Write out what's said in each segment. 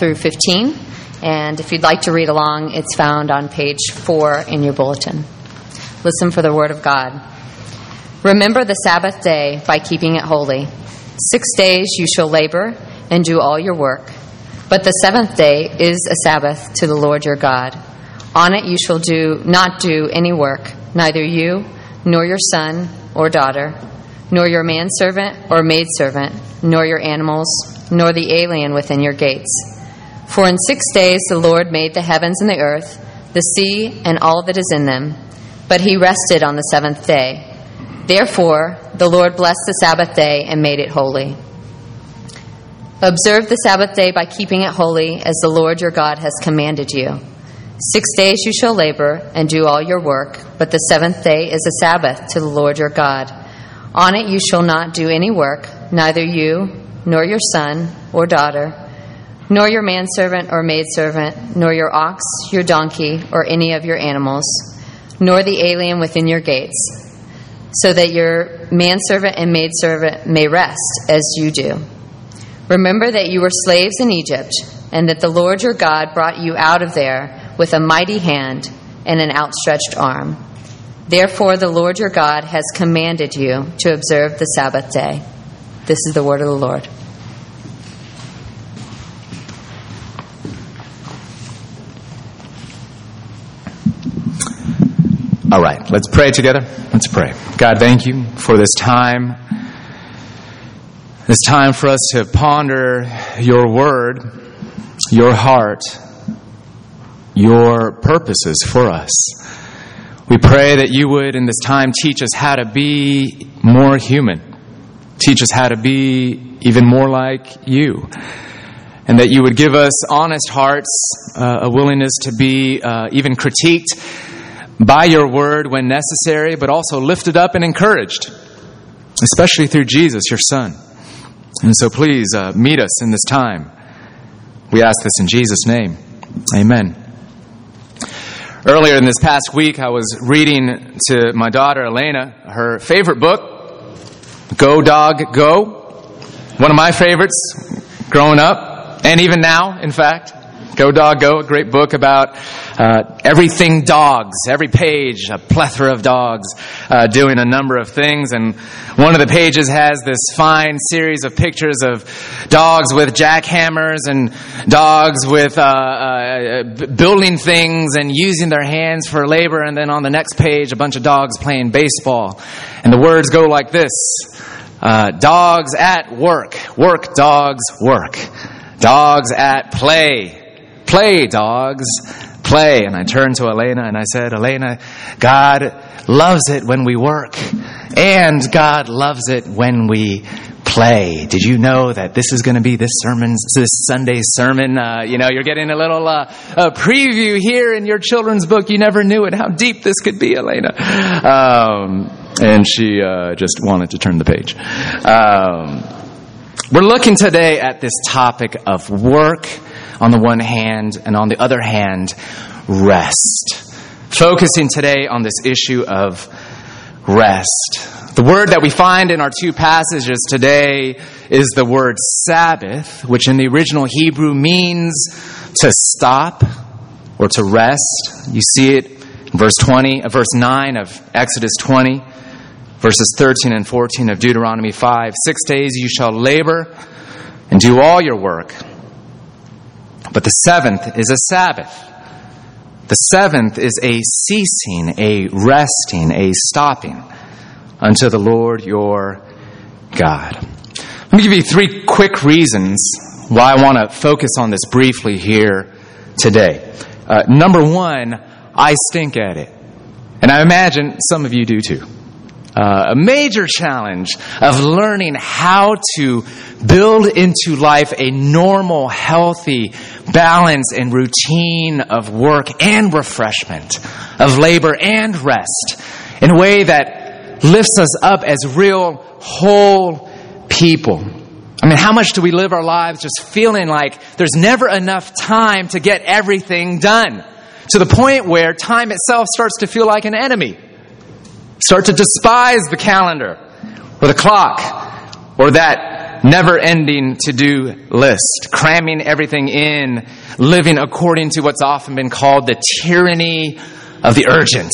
through 15. And if you'd like to read along, it's found on page 4 in your bulletin. Listen for the Word of God. Remember the Sabbath day by keeping it holy. Six days you shall labor and do all your work. But the seventh day is a Sabbath to the Lord your God. On it you shall do not do any work, neither you, nor your son or daughter, nor your manservant or maidservant, nor your animals, nor the alien within your gates. For in six days the Lord made the heavens and the earth, the sea, and all that is in them. But he rested on the seventh day. Therefore, the Lord blessed the Sabbath day and made it holy. Observe the Sabbath day by keeping it holy, as the Lord your God has commanded you. Six days you shall labor and do all your work, but the seventh day is a Sabbath to the Lord your God. On it you shall not do any work, neither you, nor your son or daughter, nor your manservant or maidservant, nor your ox, your donkey, or any of your animals, nor the alien within your gates, so that your manservant and maidservant may rest as you do. Remember that you were slaves in Egypt, and that the Lord your God brought you out of there with a mighty hand and an outstretched arm. Therefore, the Lord your God has commanded you to observe the Sabbath day. This is the word of the Lord. Let's pray together. Let's pray. God, thank you for this time. This time for us to ponder your word, your heart, your purposes for us. We pray that you would, in this time, teach us how to be more human, teach us how to be even more like you, and that you would give us honest hearts, uh, a willingness to be uh, even critiqued by your word when necessary, but also lifted up and encouraged, especially through Jesus, your Son. And so please uh, meet us in this time. We ask this in Jesus' name. Amen. Earlier in this past week, I was reading to my daughter Elena her favorite book, Go Dog Go. One of my favorites growing up, and even now, in fact. Go Dog Go, a great book about uh, everything dogs, every page, a plethora of dogs uh, doing a number of things. And one of the pages has this fine series of pictures of dogs with jackhammers and dogs with uh, uh building things and using their hands for labor. And then on the next page, a bunch of dogs playing baseball. And the words go like this uh, Dogs at work, work dogs, work. Dogs at play, play dogs, play. And I turned to Elena and I said, Elena, God loves it when we work, and God loves it when we play. Did you know that this is going to be this sermon, this Sunday sermon? Uh, you know, you're getting a little uh, a preview here in your children's book. You never knew it. How deep this could be, Elena. Um, and she uh, just wanted to turn the page. Um, we're looking today at this topic of work on the one hand, and on the other hand, rest. Focusing today on this issue of rest. The word that we find in our two passages today is the word Sabbath, which in the original Hebrew means to stop or to rest. You see it in verse 20, uh, verse 9 of Exodus 20, verses 13 and 14 of Deuteronomy 5. Six days you shall labor and do all your work but the seventh is a Sabbath. The seventh is a ceasing, a resting, a stopping unto the Lord your God. Let me give you three quick reasons why I want to focus on this briefly here today. Uh, number one, I stink at it. And I imagine some of you do too uh, a major challenge of learning how to build into life a normal, healthy balance and routine of work and refreshment, of labor and rest, in a way that lifts us up as real, whole people. I mean, how much do we live our lives just feeling like there's never enough time to get everything done? To the point where time itself starts to feel like an enemy. Start to despise the calendar or the clock or that never ending to do list, cramming everything in, living according to what's often been called the tyranny of the urgent.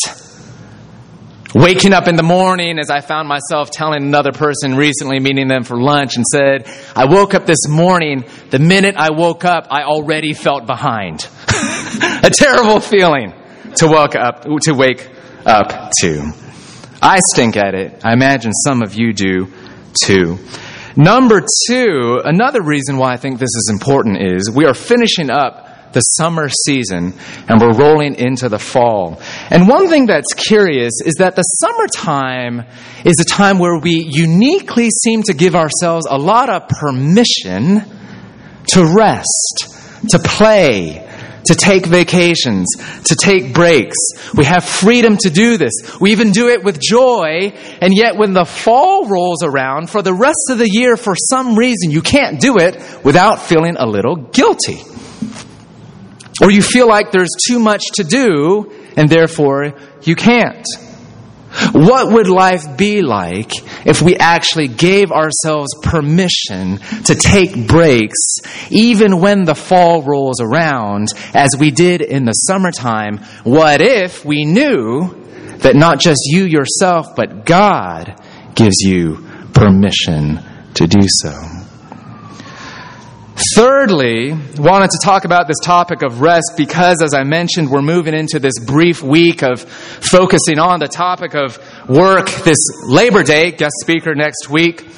Waking up in the morning, as I found myself telling another person recently, meeting them for lunch, and said, I woke up this morning, the minute I woke up, I already felt behind. A terrible feeling to wake up, to wake up to. I stink at it. I imagine some of you do too. Number two, another reason why I think this is important is we are finishing up the summer season and we're rolling into the fall. And one thing that's curious is that the summertime is a time where we uniquely seem to give ourselves a lot of permission to rest, to play, to take vacations, to take breaks. We have freedom to do this. We even do it with joy, and yet when the fall rolls around for the rest of the year, for some reason, you can't do it without feeling a little guilty. Or you feel like there's too much to do, and therefore you can't. What would life be like if we actually gave ourselves permission to take breaks even when the fall rolls around as we did in the summertime? What if we knew that not just you yourself, but God gives you permission to do so? Thirdly, wanted to talk about this topic of rest because, as I mentioned, we're moving into this brief week of focusing on the topic of work this Labor Day, guest speaker next week,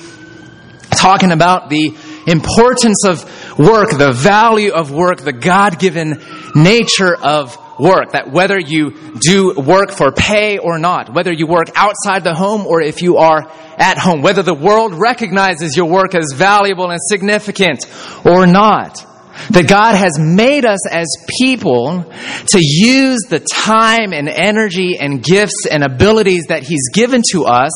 talking about the importance of work, the value of work, the God given nature of work. That whether you do work for pay or not, whether you work outside the home or if you are at home, whether the world recognizes your work as valuable and significant or not. That God has made us as people to use the time and energy and gifts and abilities that He's given to us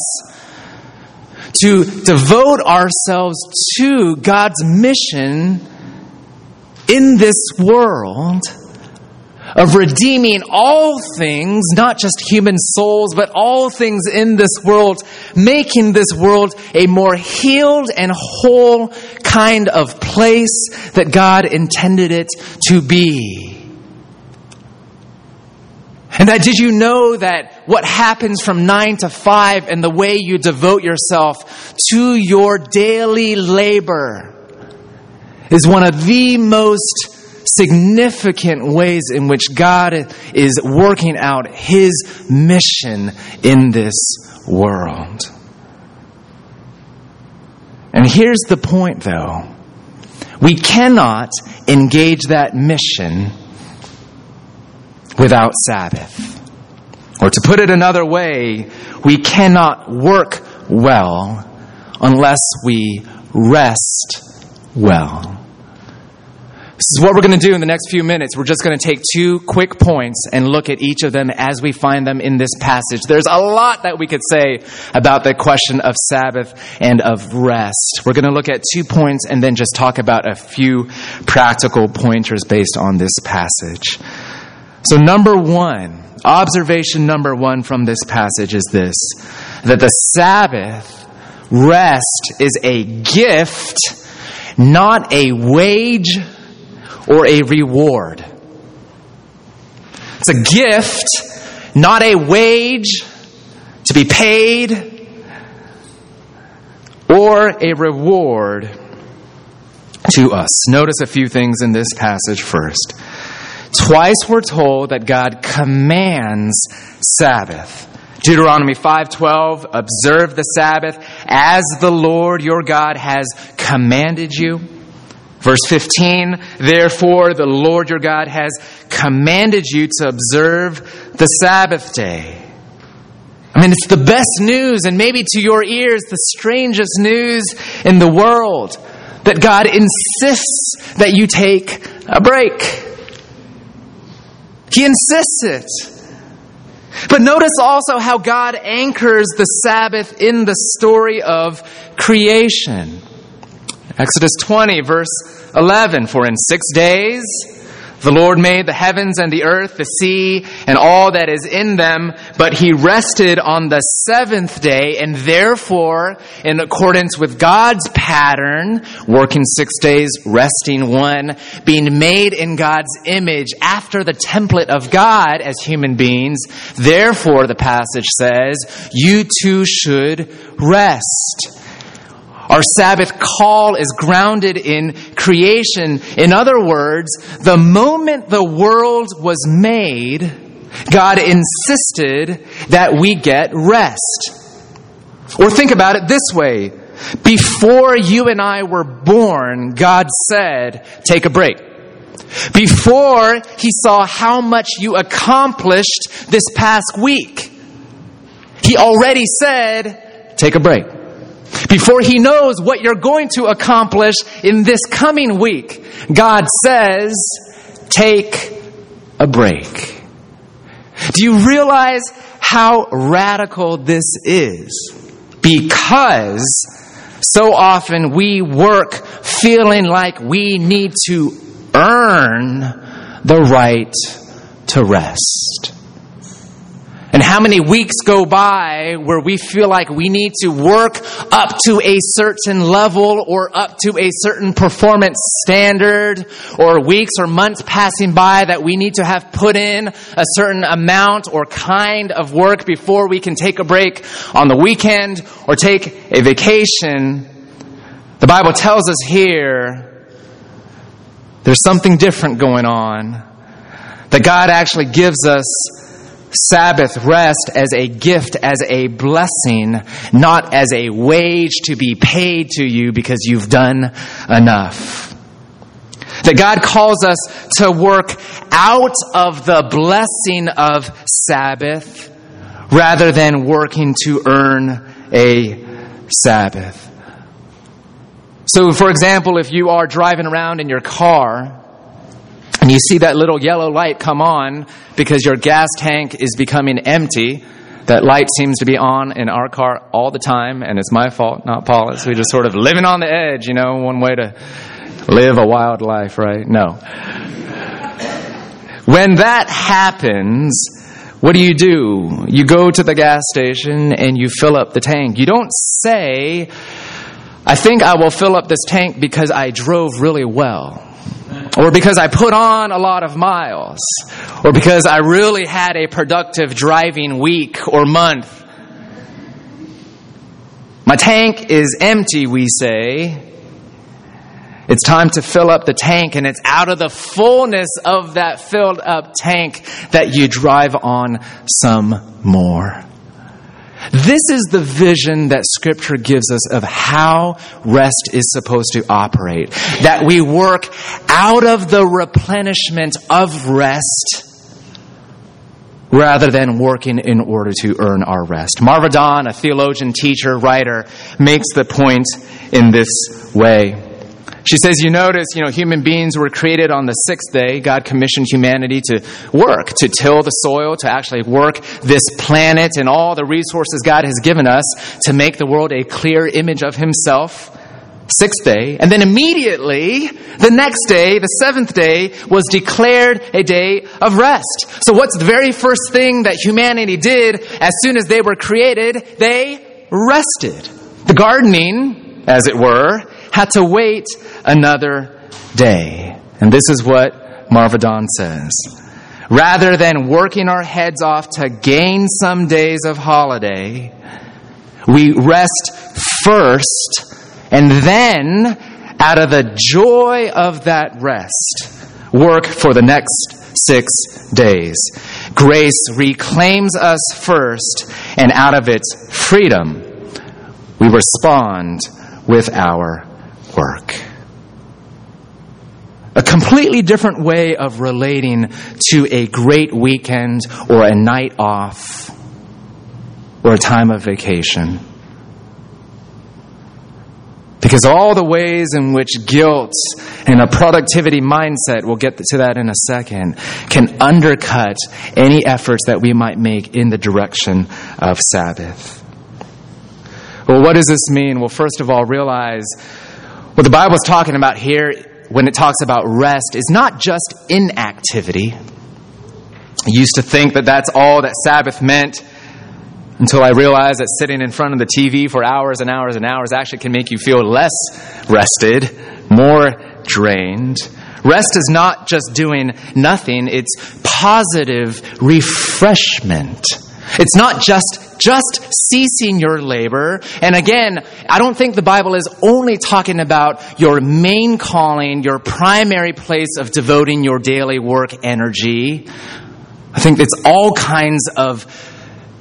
to devote ourselves to God's mission in this world of redeeming all things, not just human souls, but all things in this world, making this world a more healed and whole kind of place that God intended it to be. And that did you know that what happens from nine to five and the way you devote yourself to your daily labor is one of the most significant ways in which God is working out His mission in this world. And here's the point though. We cannot engage that mission without Sabbath. Or to put it another way, we cannot work well unless we rest well. This is what we're going to do in the next few minutes. We're just going to take two quick points and look at each of them as we find them in this passage. There's a lot that we could say about the question of Sabbath and of rest. We're going to look at two points and then just talk about a few practical pointers based on this passage. So, number one, observation number one from this passage is this that the Sabbath rest is a gift, not a wage or a reward. It's a gift, not a wage to be paid or a reward to us. Notice a few things in this passage first. Twice we're told that God commands Sabbath. Deuteronomy 5:12 observe the Sabbath as the Lord your God has commanded you. Verse 15, therefore the Lord your God has commanded you to observe the Sabbath day. I mean, it's the best news, and maybe to your ears, the strangest news in the world that God insists that you take a break. He insists it. But notice also how God anchors the Sabbath in the story of creation. Exodus 20, verse 11 For in six days The Lord made the heavens and the earth, the sea, and all that is in them, but he rested on the seventh day, and therefore, in accordance with God's pattern, working six days, resting one, being made in God's image after the template of God as human beings, therefore, the passage says, you too should rest. Our Sabbath call is grounded in creation. In other words, the moment the world was made, God insisted that we get rest. Or think about it this way. Before you and I were born, God said, take a break. Before he saw how much you accomplished this past week, he already said, take a break before he knows what you're going to accomplish in this coming week, God says, take a break. Do you realize how radical this is? Because so often we work feeling like we need to earn the right to rest. And how many weeks go by where we feel like we need to work up to a certain level or up to a certain performance standard, or weeks or months passing by that we need to have put in a certain amount or kind of work before we can take a break on the weekend or take a vacation. The Bible tells us here there's something different going on. That God actually gives us Sabbath rest as a gift, as a blessing, not as a wage to be paid to you because you've done enough. That God calls us to work out of the blessing of Sabbath rather than working to earn a Sabbath. So, for example, if you are driving around in your car, and you see that little yellow light come on because your gas tank is becoming empty. That light seems to be on in our car all the time, and it's my fault, not Paula's. We just sort of living on the edge, you know, one way to live a wild life, right? No. When that happens, what do you do? You go to the gas station and you fill up the tank. You don't say, I think I will fill up this tank because I drove really well or because I put on a lot of miles, or because I really had a productive driving week or month. My tank is empty, we say. It's time to fill up the tank, and it's out of the fullness of that filled up tank that you drive on some more. This is the vision that Scripture gives us of how rest is supposed to operate. That we work out of the replenishment of rest rather than working in order to earn our rest. Marva Dawn, a theologian, teacher, writer, makes the point in this way. She says, You notice, you know, human beings were created on the sixth day. God commissioned humanity to work, to till the soil, to actually work this planet and all the resources God has given us to make the world a clear image of Himself. Sixth day. And then immediately, the next day, the seventh day, was declared a day of rest. So what's the very first thing that humanity did as soon as they were created? They rested. The gardening, as it were, had to wait another day. And this is what Marva Dawn says. Rather than working our heads off to gain some days of holiday, we rest first and then, out of the joy of that rest, work for the next six days. Grace reclaims us first, and out of its freedom, we respond with our work. A completely different way of relating to a great weekend or a night off or a time of vacation. Because all the ways in which guilt and a productivity mindset, we'll get to that in a second, can undercut any efforts that we might make in the direction of Sabbath. Well, what does this mean? Well, first of all, realize what the Bible is talking about here when it talks about rest is not just inactivity. I used to think that that's all that Sabbath meant until I realized that sitting in front of the TV for hours and hours and hours actually can make you feel less rested, more drained. Rest is not just doing nothing, it's positive refreshment. It's not just just ceasing your labor. And again, I don't think the Bible is only talking about your main calling, your primary place of devoting your daily work energy. I think it's all kinds of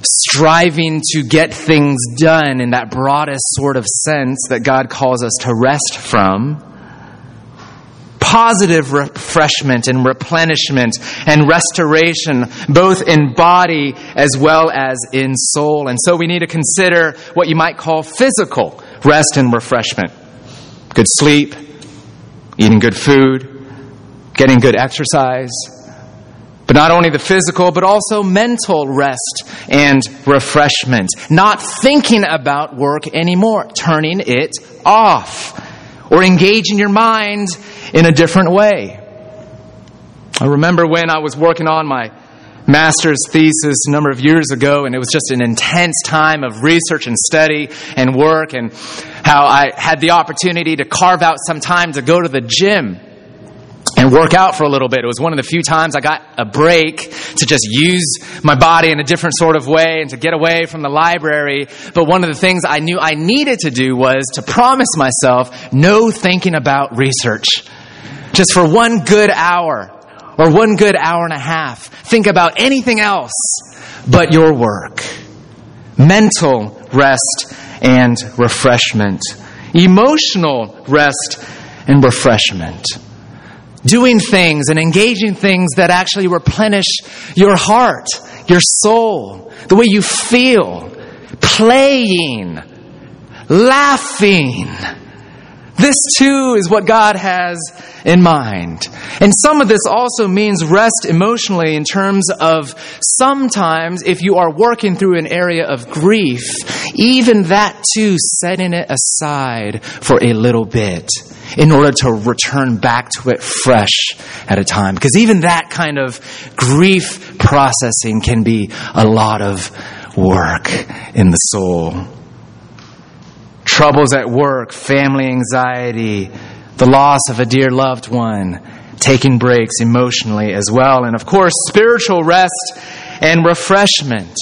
striving to get things done in that broadest sort of sense that God calls us to rest from positive refreshment and replenishment and restoration, both in body as well as in soul. And so we need to consider what you might call physical rest and refreshment. Good sleep, eating good food, getting good exercise. But not only the physical, but also mental rest and refreshment. Not thinking about work anymore, turning it off. Or engaging your mind in a different way. I remember when I was working on my master's thesis a number of years ago, and it was just an intense time of research and study and work, and how I had the opportunity to carve out some time to go to the gym and work out for a little bit. It was one of the few times I got a break to just use my body in a different sort of way and to get away from the library. But one of the things I knew I needed to do was to promise myself no thinking about research just for one good hour or one good hour and a half. Think about anything else but your work. Mental rest and refreshment. Emotional rest and refreshment. Doing things and engaging things that actually replenish your heart, your soul, the way you feel. Playing, laughing, this too is what God has in mind. And some of this also means rest emotionally in terms of sometimes if you are working through an area of grief, even that too, setting it aside for a little bit in order to return back to it fresh at a time. Because even that kind of grief processing can be a lot of work in the soul troubles at work, family anxiety, the loss of a dear loved one, taking breaks emotionally as well, and of course, spiritual rest and refreshment.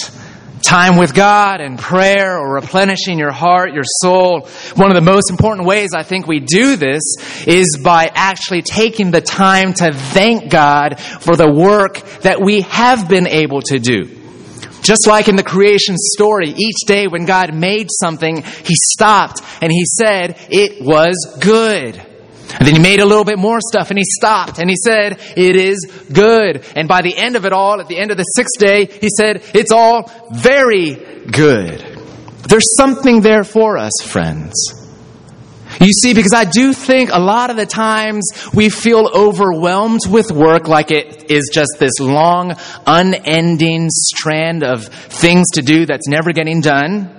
Time with God and prayer or replenishing your heart, your soul. One of the most important ways I think we do this is by actually taking the time to thank God for the work that we have been able to do. Just like in the creation story, each day when God made something, He stopped and He said, it was good. And then He made a little bit more stuff and He stopped and He said, it is good. And by the end of it all, at the end of the sixth day, He said, it's all very good. There's something there for us, friends. You see, because I do think a lot of the times we feel overwhelmed with work like it is just this long, unending strand of things to do that's never getting done.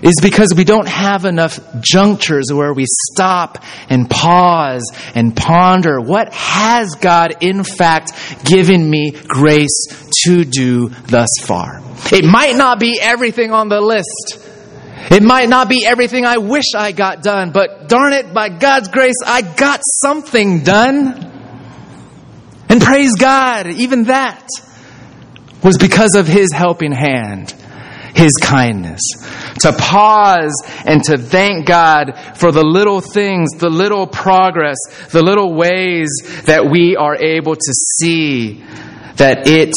Is because we don't have enough junctures where we stop and pause and ponder what has God in fact given me grace to do thus far. It might not be everything on the list. It might not be everything I wish I got done, but darn it, by God's grace, I got something done. And praise God, even that was because of His helping hand, His kindness. To pause and to thank God for the little things, the little progress, the little ways that we are able to see that it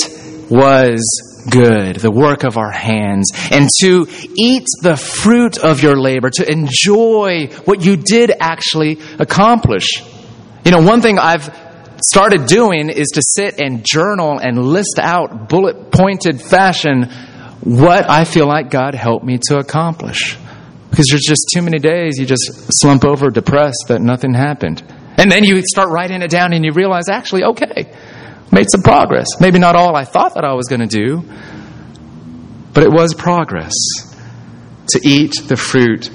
was good, the work of our hands, and to eat the fruit of your labor, to enjoy what you did actually accomplish. You know, one thing I've started doing is to sit and journal and list out bullet pointed fashion what I feel like God helped me to accomplish. Because there's just too many days you just slump over depressed that nothing happened. And then you start writing it down and you realize, actually, okay, made some progress. Maybe not all I thought that I was going to do, but it was progress to eat the fruit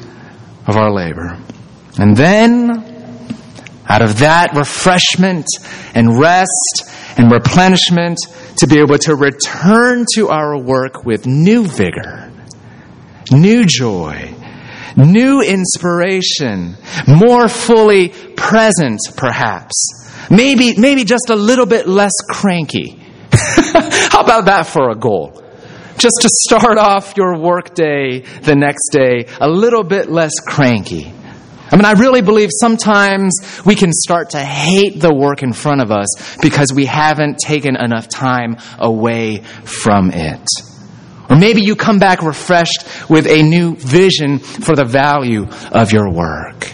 of our labor. And then out of that refreshment and rest and replenishment to be able to return to our work with new vigor, new joy, new inspiration, more fully present perhaps. Maybe, maybe just a little bit less cranky. How about that for a goal? Just to start off your workday the next day a little bit less cranky. I mean, I really believe sometimes we can start to hate the work in front of us because we haven't taken enough time away from it. Or maybe you come back refreshed with a new vision for the value of your work.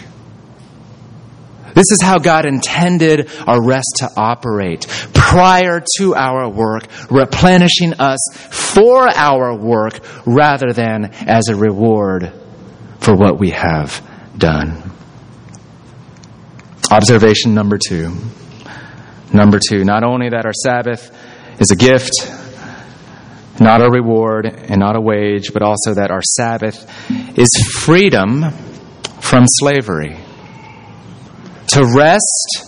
This is how God intended our rest to operate prior to our work, replenishing us for our work rather than as a reward for what we have done. Observation number two. Number two, not only that our Sabbath is a gift, not a reward, and not a wage, but also that our Sabbath is freedom from slavery. To rest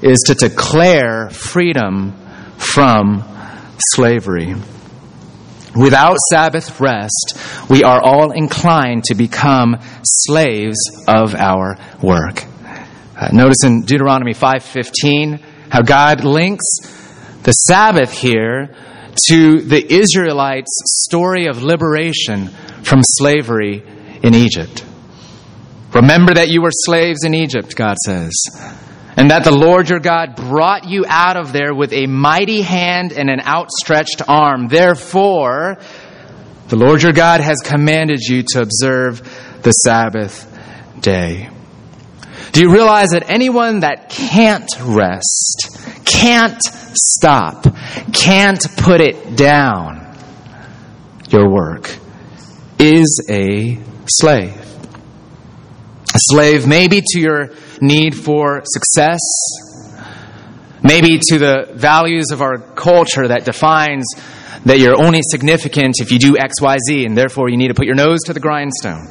is to declare freedom from slavery. Without Sabbath rest, we are all inclined to become slaves of our work. Uh, notice in Deuteronomy 5:15 how God links the Sabbath here to the Israelites' story of liberation from slavery in Egypt. Remember that you were slaves in Egypt, God says, and that the Lord your God brought you out of there with a mighty hand and an outstretched arm. Therefore, the Lord your God has commanded you to observe the Sabbath day. Do you realize that anyone that can't rest, can't stop, can't put it down, your work, is a slave? A slave maybe to your need for success, maybe to the values of our culture that defines that you're only significant if you do XYZ and therefore you need to put your nose to the grindstone.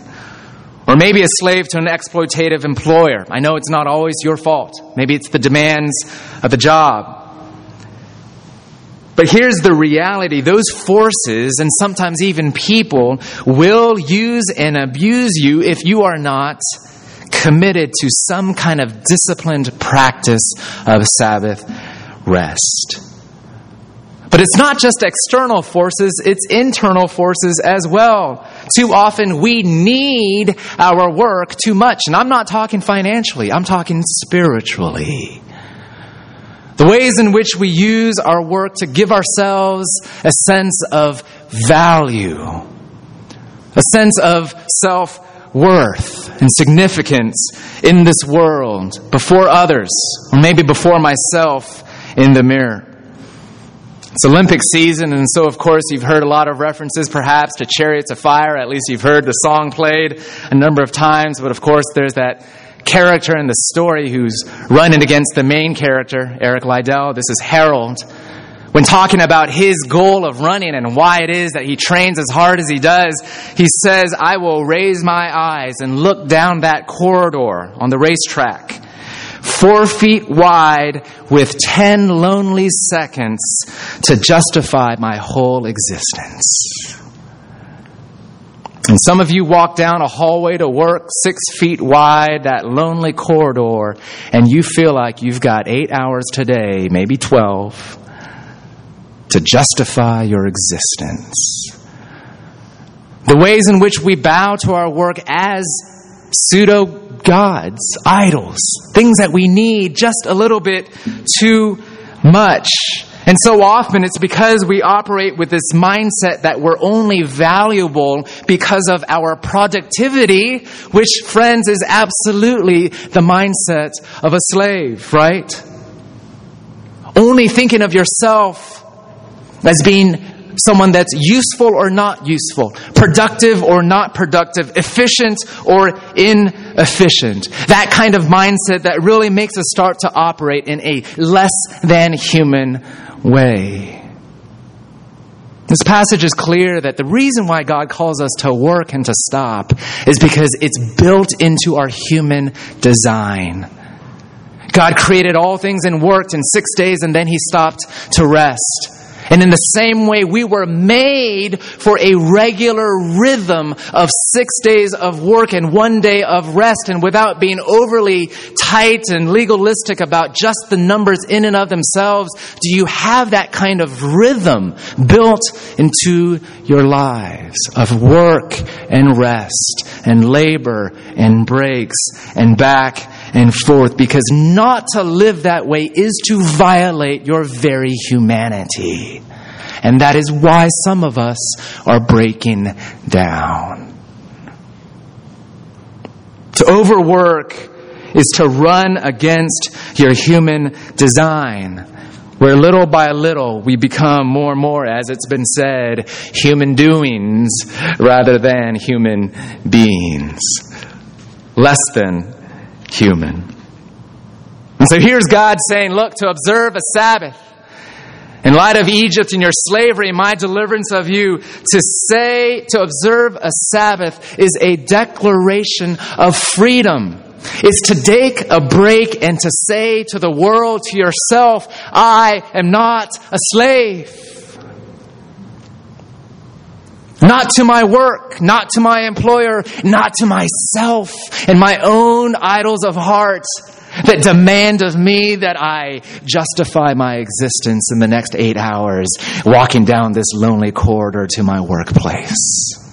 Or maybe a slave to an exploitative employer. I know it's not always your fault. Maybe it's the demands of the job. But here's the reality those forces, and sometimes even people, will use and abuse you if you are not committed to some kind of disciplined practice of Sabbath rest. But it's not just external forces, it's internal forces as well. Too often we need our work too much. And I'm not talking financially, I'm talking spiritually. The ways in which we use our work to give ourselves a sense of value, a sense of self worth and significance in this world, before others, or maybe before myself in the mirror. It's Olympic season, and so, of course, you've heard a lot of references perhaps to Chariots of Fire. At least you've heard the song played a number of times, but of course, there's that character in the story who's running against the main character, Eric Liddell. This is Harold. When talking about his goal of running and why it is that he trains as hard as he does, he says, I will raise my eyes and look down that corridor on the racetrack four feet wide with ten lonely seconds to justify my whole existence. And some of you walk down a hallway to work six feet wide, that lonely corridor, and you feel like you've got eight hours today, maybe 12, to justify your existence. The ways in which we bow to our work as pseudo gods, idols, things that we need just a little bit too much. And so often it's because we operate with this mindset that we're only valuable because of our productivity, which, friends, is absolutely the mindset of a slave, right? Only thinking of yourself as being someone that's useful or not useful, productive or not productive, efficient or inefficient. That kind of mindset that really makes us start to operate in a less than human way. This passage is clear that the reason why God calls us to work and to stop is because it's built into our human design. God created all things and worked in six days and then he stopped to rest. And in the same way, we were made for a regular rhythm of six days of work and one day of rest. And without being overly tight and legalistic about just the numbers in and of themselves, do you have that kind of rhythm built into your lives of work and rest and labor and breaks and back and forth? Because not to live that way is to violate your very humanity. And that is why some of us are breaking down. To overwork is to run against your human design, where little by little we become more and more, as it's been said, human doings rather than human beings. Less than human. And so here's God saying, look, to observe a Sabbath in light of Egypt and your slavery, my deliverance of you, to say, to observe a Sabbath is a declaration of freedom. It's to take a break and to say to the world, to yourself, I am not a slave. Not to my work, not to my employer, not to myself and my own idols of heart that demand of me that I justify my existence in the next eight hours walking down this lonely corridor to my workplace.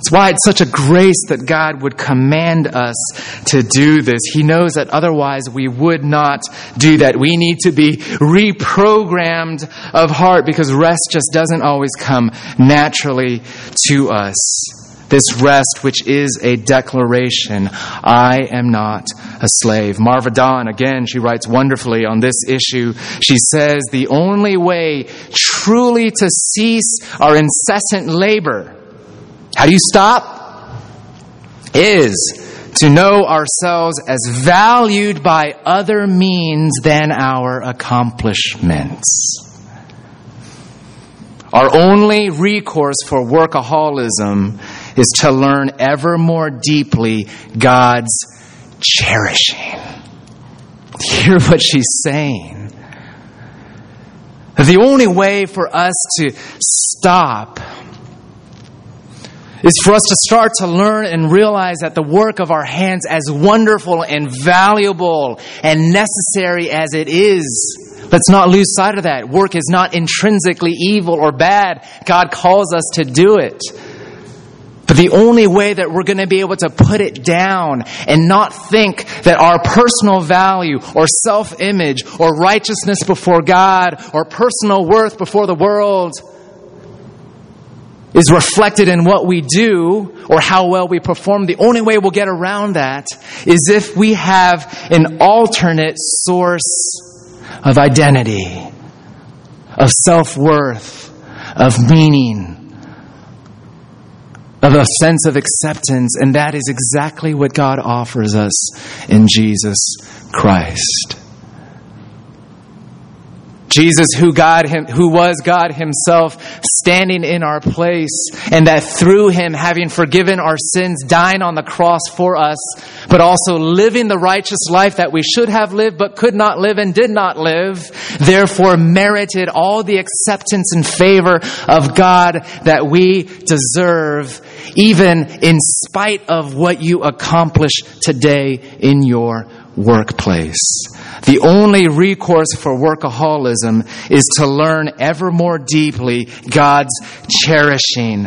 It's why it's such a grace that God would command us to do this. He knows that otherwise we would not do that. We need to be reprogrammed of heart because rest just doesn't always come naturally to us this rest, which is a declaration I am not a slave. Marva Dawn, again, she writes wonderfully on this issue. She says, The only way truly to cease our incessant labor, how do you stop? Is to know ourselves as valued by other means than our accomplishments. Our only recourse for workaholism is to learn ever more deeply God's cherishing. Hear what she's saying. The only way for us to stop is for us to start to learn and realize that the work of our hands, as wonderful and valuable and necessary as it is, let's not lose sight of that. Work is not intrinsically evil or bad. God calls us to do it. But the only way that we're going to be able to put it down and not think that our personal value or self image or righteousness before God or personal worth before the world is reflected in what we do or how well we perform, the only way we'll get around that is if we have an alternate source of identity, of self worth, of meaning of a sense of acceptance, and that is exactly what God offers us in Jesus Christ. Jesus, who God, who was God himself, standing in our place, and that through him, having forgiven our sins, dying on the cross for us, but also living the righteous life that we should have lived, but could not live and did not live, therefore merited all the acceptance and favor of God that we deserve, even in spite of what you accomplish today in your workplace. The only recourse for workaholism is to learn ever more deeply God's cherishing.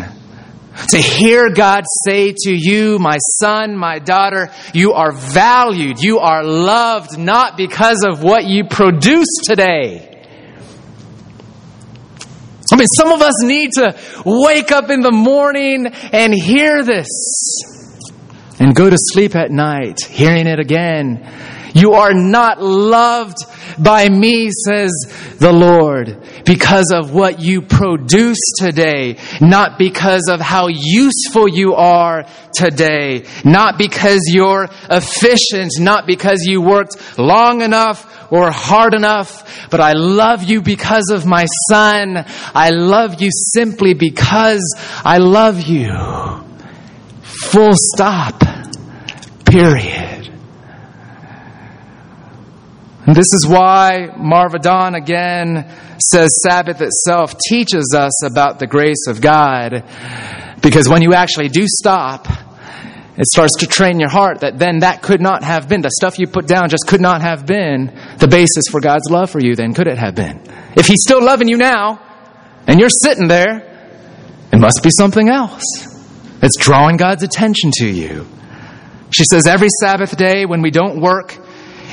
To hear God say to you, my son, my daughter, you are valued, you are loved, not because of what you produce today. I mean, some of us need to wake up in the morning and hear this and go to sleep at night hearing it again you are not loved by me, says the Lord, because of what you produce today, not because of how useful you are today, not because you're efficient, not because you worked long enough or hard enough, but I love you because of my son. I love you simply because I love you. Full stop. Period. And this is why Marva Dawn again says Sabbath itself teaches us about the grace of God. Because when you actually do stop, it starts to train your heart that then that could not have been, the stuff you put down just could not have been the basis for God's love for you, then could it have been? If He's still loving you now, and you're sitting there, it must be something else. It's drawing God's attention to you. She says, every Sabbath day when we don't work,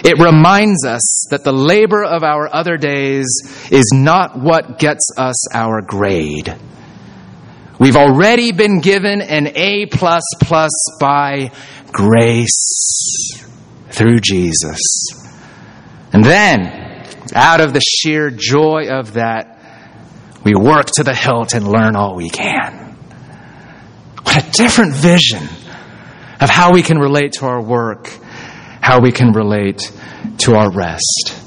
it reminds us that the labor of our other days is not what gets us our grade. We've already been given an A plus plus by grace through Jesus. And then, out of the sheer joy of that, we work to the hilt and learn all we can. What a different vision of how we can relate to our work, how we can relate to our rest.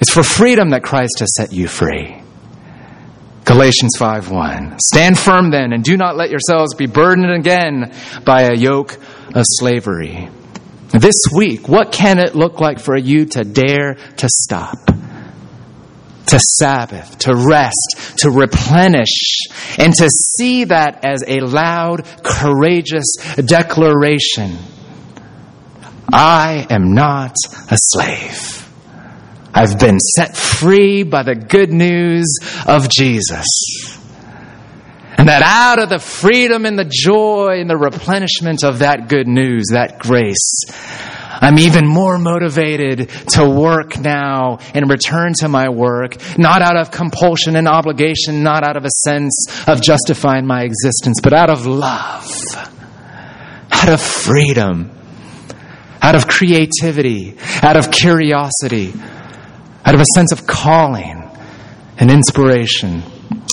It's for freedom that Christ has set you free. Galatians 5:1 Stand firm then and do not let yourselves be burdened again by a yoke of slavery. This week, what can it look like for you to dare to stop? To Sabbath, to rest, to replenish, and to see that as a loud, courageous declaration. I am not a slave. I've been set free by the good news of Jesus. And that out of the freedom and the joy and the replenishment of that good news, that grace, I'm even more motivated to work now and return to my work, not out of compulsion and obligation, not out of a sense of justifying my existence, but out of love, out of freedom, out of creativity, out of curiosity, out of a sense of calling and inspiration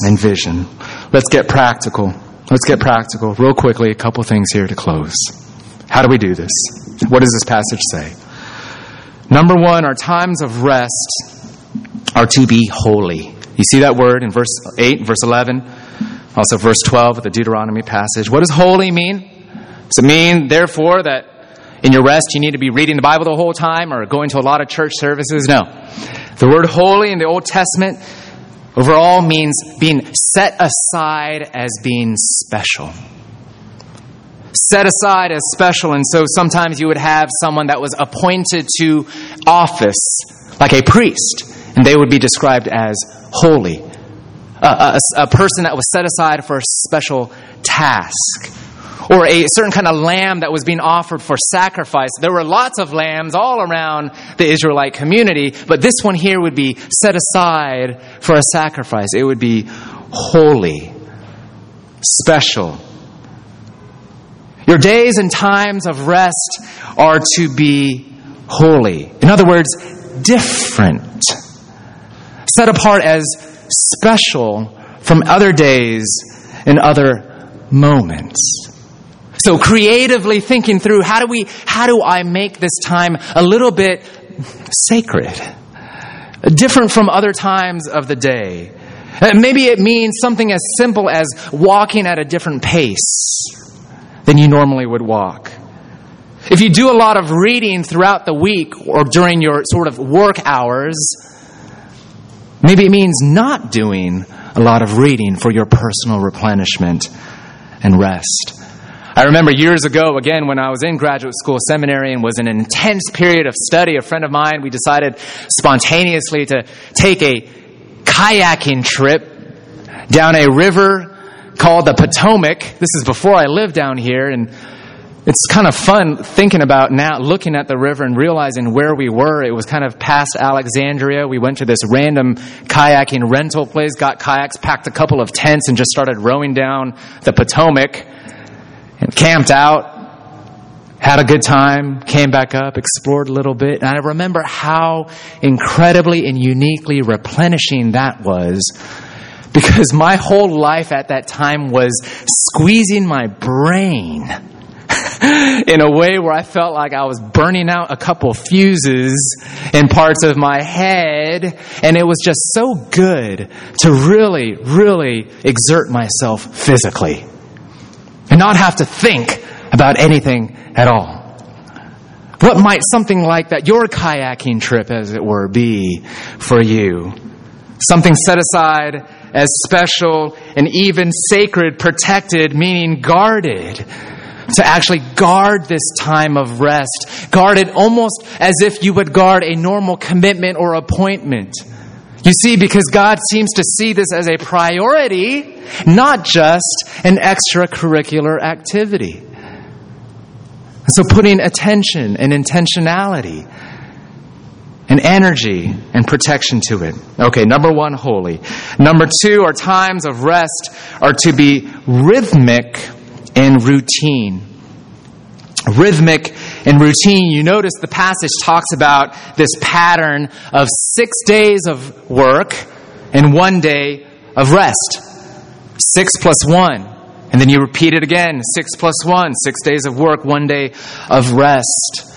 and vision. Let's get practical. Let's get practical. Real quickly, a couple things here to close. How do we do this? What does this passage say? Number one, our times of rest are to be holy. You see that word in verse 8, verse 11, also verse 12 of the Deuteronomy passage. What does holy mean? Does it mean, therefore, that in your rest you need to be reading the Bible the whole time or going to a lot of church services? No. The word holy in the Old Testament overall means being set aside as being special. Set aside as special, and so sometimes you would have someone that was appointed to office, like a priest, and they would be described as holy. A, a, person that was set aside for a special task or a certain kind of lamb that was being offered for sacrifice. There were lots of lambs all around the Israelite community, but this one here would be set aside for a sacrifice. It would be holy, special. Your days and times of rest are to be holy. In other words, different. Set apart as special from other days and other moments. So creatively thinking through how do we how do I make this time a little bit sacred? Different from other times of the day. Uh, maybe it means something as simple as walking at a different pace than you normally would walk. If you do a lot of reading throughout the week or during your sort of work hours, maybe it means not doing a lot of reading for your personal replenishment and rest. I remember years ago, again, when I was in graduate school seminary and was in an intense period of study, a friend of mine, we decided spontaneously to take a kayaking trip down a river called the Potomac. This is before I lived down here, and it's kind of fun thinking about now, looking at the river and realizing where we were. It was kind of past Alexandria. We went to this random kayaking rental place, got kayaks, packed a couple of tents, and just started rowing down the Potomac and camped out, had a good time, came back up, explored a little bit. And I remember how incredibly and uniquely replenishing that was because my whole life at that time was squeezing my brain in a way where I felt like I was burning out a couple fuses in parts of my head. And it was just so good to really, really exert myself physically and not have to think about anything at all. What might something like that, your kayaking trip, as it were, be for you? Something set aside as special and even sacred, protected, meaning guarded. To actually guard this time of rest. Guard it almost as if you would guard a normal commitment or appointment. You see, because God seems to see this as a priority, not just an extracurricular activity. So putting attention and intentionality and energy and protection to it. Okay, number one, holy. Number two, our times of rest are to be rhythmic and routine. Rhythmic and routine. You notice the passage talks about this pattern of six days of work and one day of rest. Six plus one. And then you repeat it again six plus one, six days of work, one day of rest.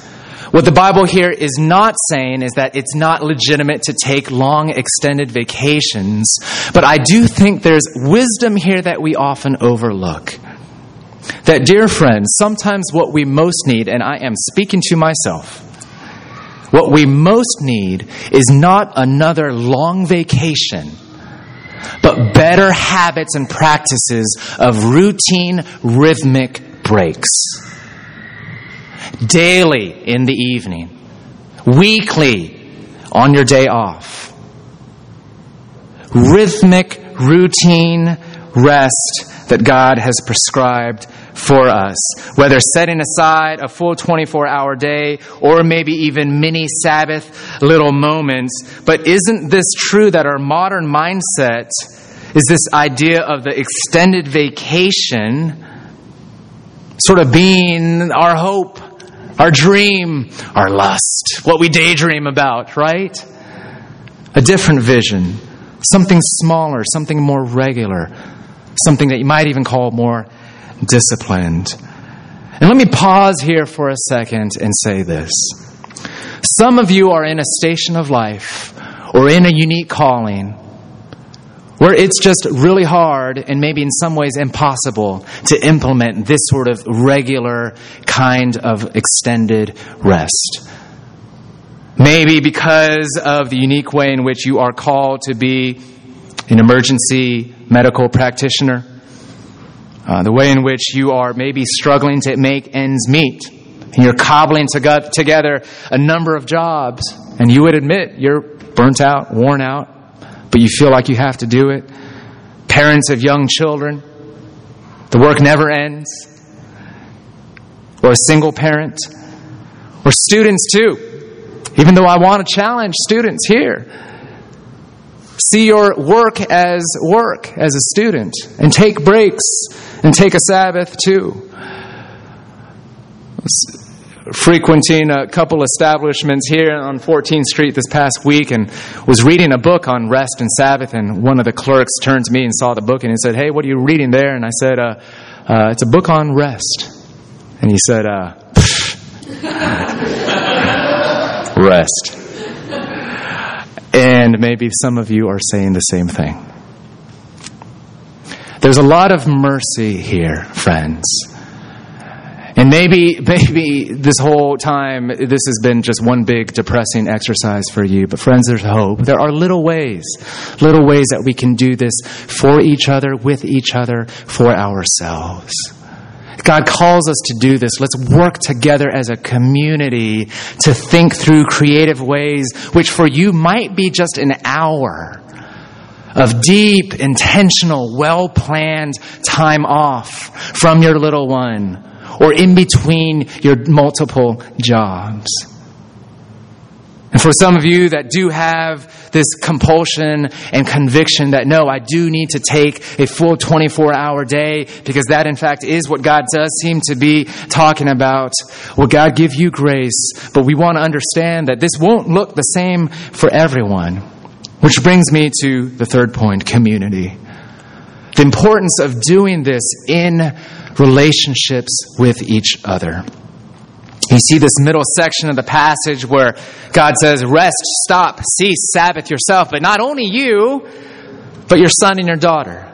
What the Bible here is not saying is that it's not legitimate to take long extended vacations, but I do think there's wisdom here that we often overlook. That, dear friends, sometimes what we most need, and I am speaking to myself, what we most need is not another long vacation but better habits and practices of routine rhythmic breaks. Daily in the evening, weekly on your day off. Rhythmic, routine rest that God has prescribed for us. Whether setting aside a full 24 hour day or maybe even mini Sabbath little moments. But isn't this true that our modern mindset is this idea of the extended vacation sort of being our hope, our dream, our lust, what we daydream about, right? A different vision, something smaller, something more regular, something that you might even call more disciplined. And let me pause here for a second and say this. Some of you are in a station of life or in a unique calling where it's just really hard and maybe in some ways impossible to implement this sort of regular kind of extended rest. Maybe because of the unique way in which you are called to be an emergency medical practitioner, uh, the way in which you are maybe struggling to make ends meet, and you're cobbling to together a number of jobs, and you would admit you're burnt out, worn out, but you feel like you have to do it. Parents of young children, the work never ends. Or a single parent, or students too. Even though I want to challenge students here, see your work as work as a student and take breaks and take a Sabbath too frequenting a couple establishments here on 14th Street this past week and was reading a book on rest and Sabbath. And one of the clerks turned to me and saw the book and he said, Hey, what are you reading there? And I said, uh, uh, It's a book on rest. And he said, uh, Rest. And maybe some of you are saying the same thing. There's a lot of mercy here, friends. And maybe, maybe this whole time, this has been just one big depressing exercise for you. But friends, there's hope. There are little ways, little ways that we can do this for each other, with each other, for ourselves. God calls us to do this. Let's work together as a community to think through creative ways, which for you might be just an hour of deep, intentional, well planned time off from your little one or in between your multiple jobs. And for some of you that do have this compulsion and conviction that no, I do need to take a full 24 hour day because that in fact is what God does seem to be talking about. Will God give you grace? But we want to understand that this won't look the same for everyone. Which brings me to the third point, community. The importance of doing this in relationships with each other. You see this middle section of the passage where God says, Rest, stop, cease, Sabbath yourself, but not only you, but your son and your daughter,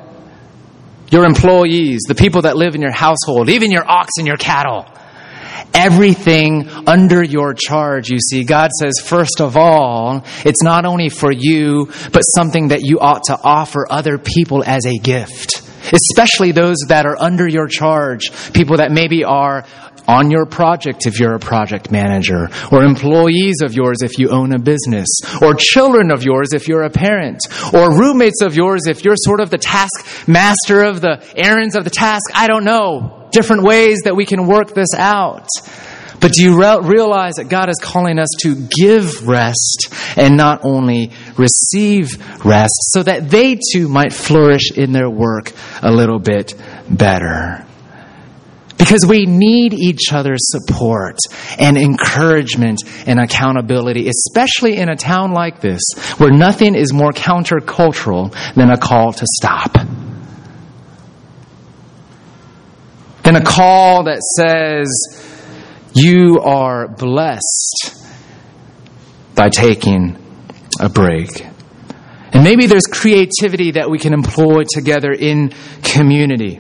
your employees, the people that live in your household, even your ox and your cattle. Everything under your charge, you see. God says, first of all, it's not only for you, but something that you ought to offer other people as a gift. Especially those that are under your charge, people that maybe are on your project if you're a project manager, or employees of yours if you own a business, or children of yours if you're a parent, or roommates of yours if you're sort of the task master of the errands of the task. I don't know. Different ways that we can work this out. But do you re- realize that God is calling us to give rest and not only receive rest so that they too might flourish in their work a little bit better? Because we need each other's support and encouragement and accountability, especially in a town like this where nothing is more countercultural than a call to stop. Than a call that says, you are blessed by taking a break. And maybe there's creativity that we can employ together in community.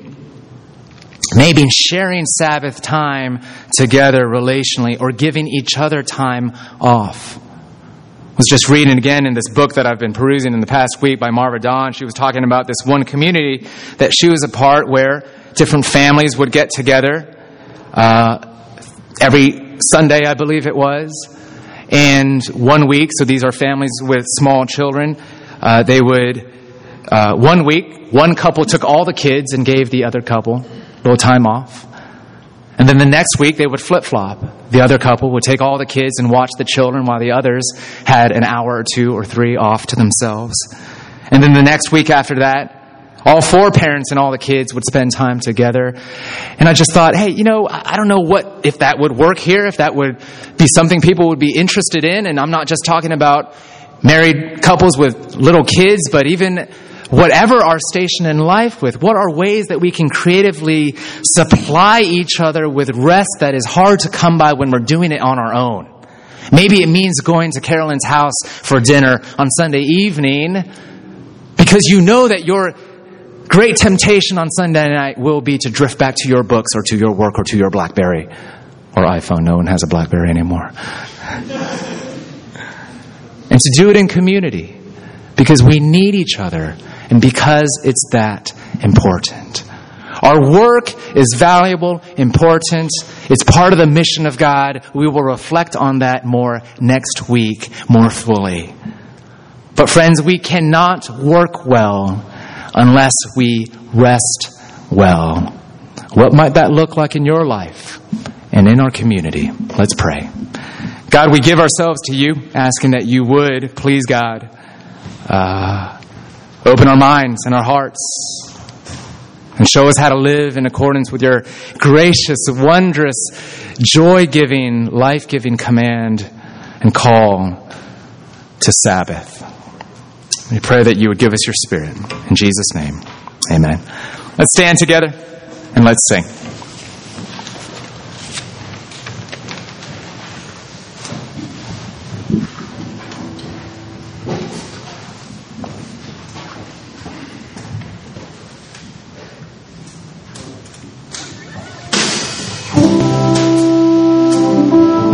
Maybe in sharing Sabbath time together relationally or giving each other time off. I was just reading again in this book that I've been perusing in the past week by Marva Dawn. She was talking about this one community that she was a part where different families would get together uh, every Sunday, I believe it was. And one week, so these are families with small children, uh, they would, uh, one week, one couple took all the kids and gave the other couple a little time off. And then the next week they would flip flop. The other couple would take all the kids and watch the children while the others had an hour or two or three off to themselves. And then the next week after that, all four parents and all the kids would spend time together. And I just thought, hey, you know, I don't know what, if that would work here, if that would be something people would be interested in. And I'm not just talking about married couples with little kids, but even whatever our station in life with, what are ways that we can creatively supply each other with rest that is hard to come by when we're doing it on our own? Maybe it means going to Carolyn's house for dinner on Sunday evening because you know that your great temptation on Sunday night will be to drift back to your books or to your work or to your Blackberry or iPhone. No one has a Blackberry anymore. and to do it in community because we need each other and because it's that important. Our work is valuable, important. It's part of the mission of God. We will reflect on that more next week, more fully. But friends, we cannot work well unless we rest well. What might that look like in your life and in our community? Let's pray. God, we give ourselves to you, asking that you would, please God, uh, open our minds and our hearts and show us how to live in accordance with your gracious, wondrous, joy giving, life giving command and call to Sabbath. We pray that you would give us your spirit. In Jesus' name, amen. Let's stand together and let's sing.